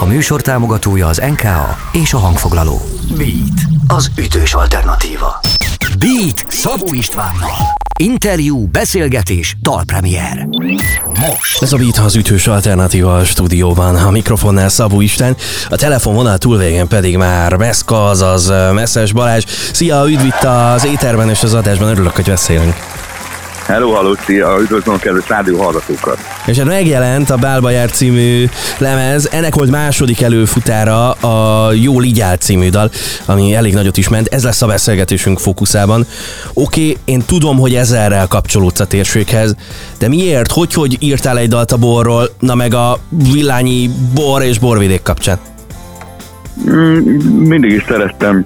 A műsor támogatója az NKA és a hangfoglaló. Beat, az ütős alternatíva. Beat Szabó Istvánnal. Interjú, beszélgetés, dalpremier. Most. Ez a Beat az ütős alternatíva a stúdióban. A mikrofonnál Szabó Isten, a telefonvonal túlvégén pedig már Meszka, azaz Messzes Balázs. Szia, üdv itt az éterben és az adásban, örülök, hogy beszélünk. Hello, hello, szia, üdvözlöm a kedves rádió hallgatókat. És hát megjelent a Bálba jár című lemez, ennek volt második előfutára a Jó Ligyál című dal, ami elég nagyot is ment, ez lesz a beszélgetésünk fókuszában. Oké, okay, én tudom, hogy ezerrel kapcsolódsz a térséghez, de miért, hogy, hogy írtál egy dalt a borról, na meg a villányi bor és borvidék kapcsán? Mm, mindig is szerettem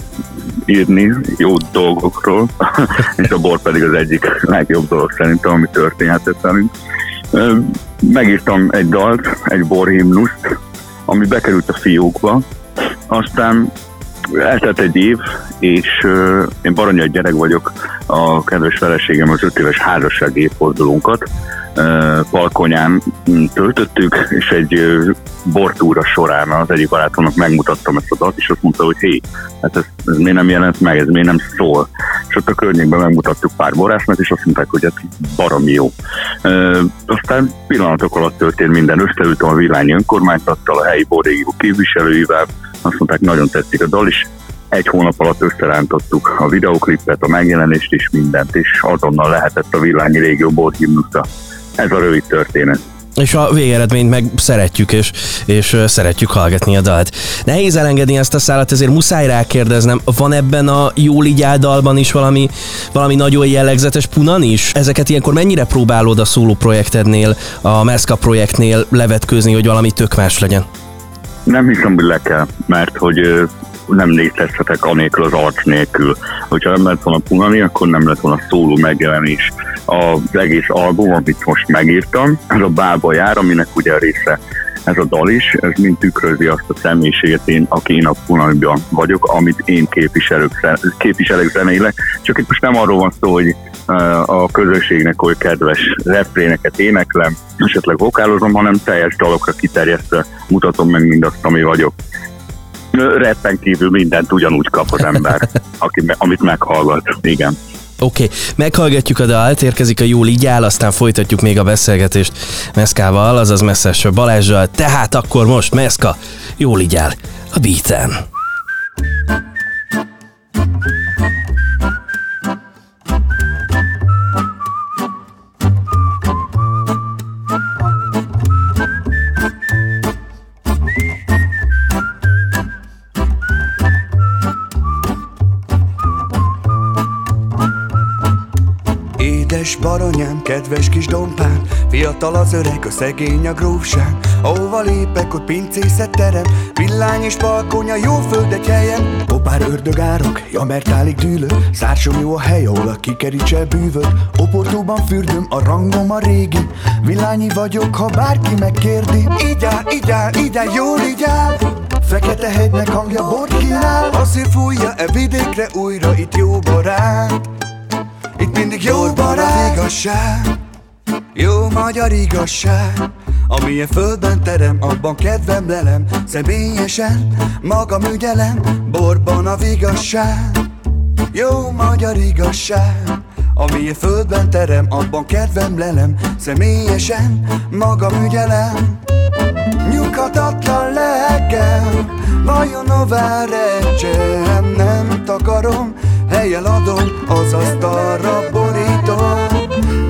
írni jó dolgokról, és a bor pedig az egyik legjobb dolog szerintem, ami történhetett velünk. Megírtam egy dalt, egy borhimnuszt, ami bekerült a fiókba, aztán eltelt egy év, és uh, én baranya gyerek vagyok, a kedves feleségem az öt éves házasság évfordulónkat Palkonyán töltöttük, és egy bortúra során az egyik barátomnak megmutattam ezt a dalt, és azt mondta, hogy hé, hát ez, ez miért nem jelent meg, ez miért nem szól. És ott a környékben megmutattuk pár borásznak, és azt mondták, hogy ez baromi jó. E, aztán pillanatok alatt történt minden, összeültem a Villányi önkormányzattal, a helyi borrégió képviselőivel, azt mondták, nagyon tetszik a dal, és egy hónap alatt összerántottuk a videoklipet, a megjelenést és mindent, és azonnal lehetett a Villányi régió borhimnusza. Ez a rövid történet és a végeredményt meg szeretjük, és, és szeretjük hallgatni a dalt. Nehéz elengedni ezt a szállat, ezért muszáj rákérdeznem, van ebben a Jó dalban is valami, valami nagyon jellegzetes punan is? Ezeket ilyenkor mennyire próbálod a szóló projektednél, a Meszka projektnél levetkőzni, hogy valami tök más legyen? Nem hiszem, hogy le kell, mert hogy nem létezhetek anélkül az arc nélkül. Hogyha nem lett volna Punani, akkor nem lett volna szóló megjelenés. Az egész album, amit most megírtam, ez a Bába jár, aminek ugye a része ez a dal is, ez mind tükrözi azt a személyiséget, én, aki én a Punaniban vagyok, amit én képviselök, képviselek zeneileg. Csak itt most nem arról van szó, hogy a közösségnek hogy kedves refréneket éneklem, esetleg vokálozom, hanem teljes dalokra kiterjesztve mutatom meg mindazt, ami vagyok retten kívül mindent ugyanúgy kap az ember, aki, amit meghallgat. Igen. Oké, okay. meghallgatjuk a dalt, érkezik a jó ligyál, aztán folytatjuk még a beszélgetést Meszkával, azaz Messzes Balázsjal. Tehát akkor most Meszka, jó ligyál a beaten. Édes baranyám, kedves kis dompán Fiatal az öreg, a szegény a grófság. Ahova lépek, ott pincészet terem Villány és balkonya, jó földet helyen Kopár ördögárok, ja mert állig dűlök Szársom jó a hely, ahol a kikerítse bűvöt Oportóban fürdöm, a rangom a régi Villányi vagyok, ha bárki megkérdi. Így áll, így áll, így áll, jól így áll. Fekete hegynek hangja bort kínál Azért fújja e vidékre újra itt jó barát itt mindig jó barát. Igazság. Jó magyar igazság. Amilyen földben terem, abban kedvem lelem. Személyesen magam ügyelem Borban a vigasság. Jó magyar igazság. Amilyen földben terem, abban kedvem lelem. Személyesen magam ügyelem. Nyughatatlan lelkem Vajon hová recsem Nem takarom Helyel adom az asztalra borítom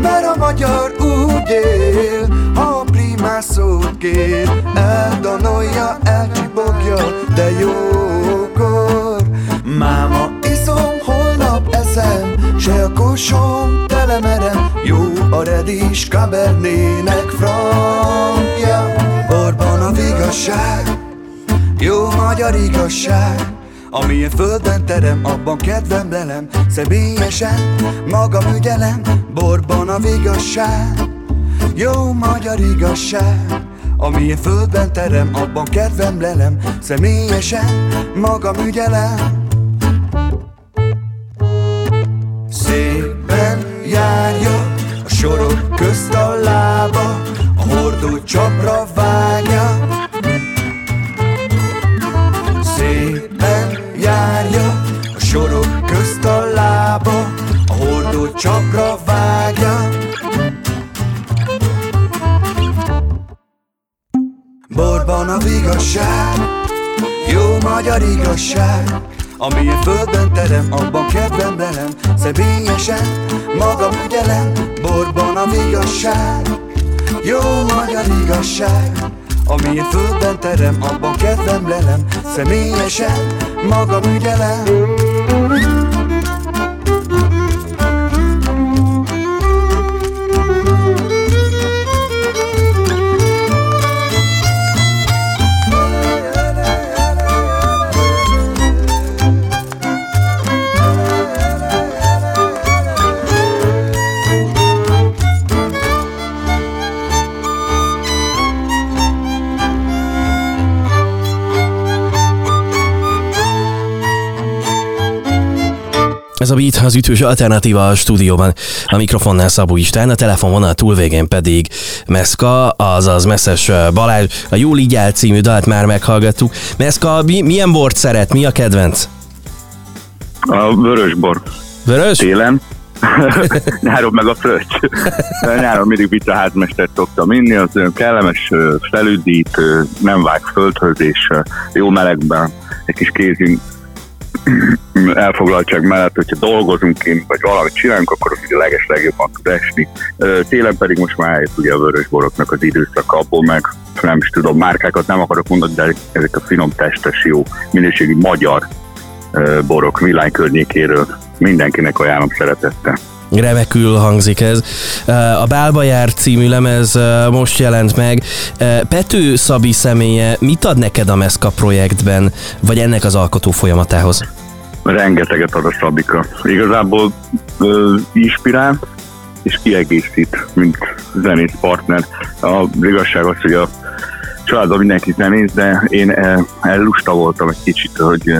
Mert a magyar úgy él Ha a primás szót kér Eldanolja, elcsibogja De jókor. Máma iszom, holnap eszem Se a kosom telemerem Jó a redis kabernének frankja. Borban a vigasság Jó magyar igazság Amilyen földön terem, abban kedvem lelem Személyesen magam ügyelem Borban a vigasság. Jó magyar igazság. Amilyen földben terem, abban kedvem lelem. Személyesen magam ügyelem. Szépen járja a sorok közt a lába A hordó csapra vágja vigasság Jó magyar igazság Amilyen földben terem, abban kedvem lelem Személyesen magam ügyelem Borban a vigasság. Jó magyar igazság Amilyen földben terem, abban kedvem lelem Személyesen magam ügyelem Ez a Beat az ütős alternatíva a stúdióban. A mikrofonnál Szabó István, a telefonvonal túlvégén pedig Meszka, azaz Messzes Balázs. A Jól így áll című dalt már meghallgattuk. Meszka, mi, milyen bort szeret? Mi a kedvenc? A vörös bor. Vörös? Télen. nyáron meg a fröccs. nyáron mindig vita házmestert szoktam inni, az olyan kellemes, felüdít, nem vág földhöz, és jó melegben egy kis kézünk elfoglaltság mellett, hogyha dolgozunk kint, vagy valamit csinálunk, akkor az ugye leges legjobban tud esni. Télen pedig most már eljött ugye a vörös boroknak az időszaka, abból meg nem is tudom, márkákat nem akarok mondani, de ezek a finom testes, jó minőségi magyar borok Milány környékéről mindenkinek ajánlom szeretettel. Remekül hangzik ez. A Bálba jár című lemez most jelent meg. Pető Szabi személye mit ad neked a Meszka projektben, vagy ennek az alkotó folyamatához? Rengeteget ad a Szabika. Igazából ö, inspirál és kiegészít, mint zenész partner. A igazság az, hogy a családban mindenki zenész, de én ellusta voltam egy kicsit, hogy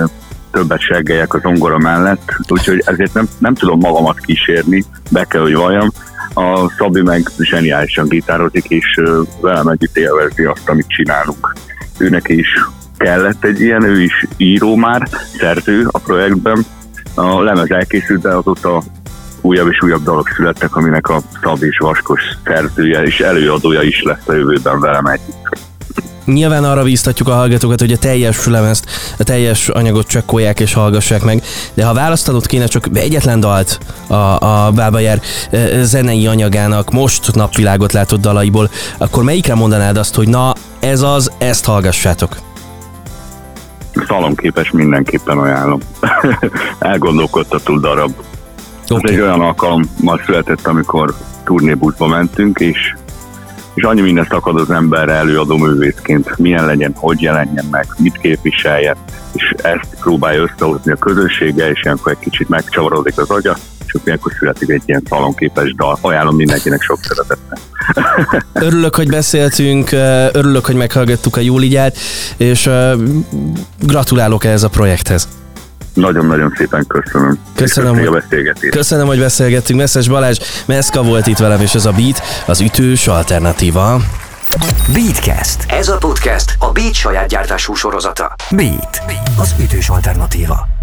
többet seggeljek az zongora mellett, úgyhogy ezért nem, nem tudom magamat kísérni, be kell, hogy valljam. A Szabi meg zseniálisan gitározik, és velem együtt élvezi azt, amit csinálunk. Őnek is kellett egy ilyen, ő is író már, szerző a projektben. A lemez elkészült, de azóta újabb és újabb dalok születtek, aminek a Szabi és Vaskos szerzője és előadója is lesz a jövőben velem együtt. Nyilván arra bíztatjuk a hallgatókat, hogy a teljes lemezt, a teljes anyagot csekkolják és hallgassák meg, de ha választanod kéne csak egyetlen dalt a, a Bábajár zenei anyagának most napvilágot látott dalaiból, akkor melyikre mondanád azt, hogy na, ez az, ezt hallgassátok? Szalomképes mindenképpen ajánlom. Elgondolkodtató darab. Okay. Ez egy olyan alkalommal született, amikor turnébuszba mentünk, és és annyi mindent akad az emberre előadó művészként, milyen legyen, hogy jelenjen meg, mit képviseljen, és ezt próbálja összehozni a közössége, és ilyenkor egy kicsit megcsavarodik az agya, és ilyenkor születik egy ilyen szalonképes dal. Ajánlom mindenkinek sok szeretettel. Örülök, hogy beszéltünk, örülök, hogy meghallgattuk a Júligyát, és gratulálok ehhez a projekthez. Nagyon-nagyon szépen köszönöm. Köszönöm, hogy, a beszélgetést. Köszönöm, hogy beszélgettünk. Messzes Balázs, Meszka volt itt velem, és ez a Beat, az ütős alternatíva. Beatcast. Ez a podcast a Beat saját gyártású sorozata. Beat, az ütős alternatíva.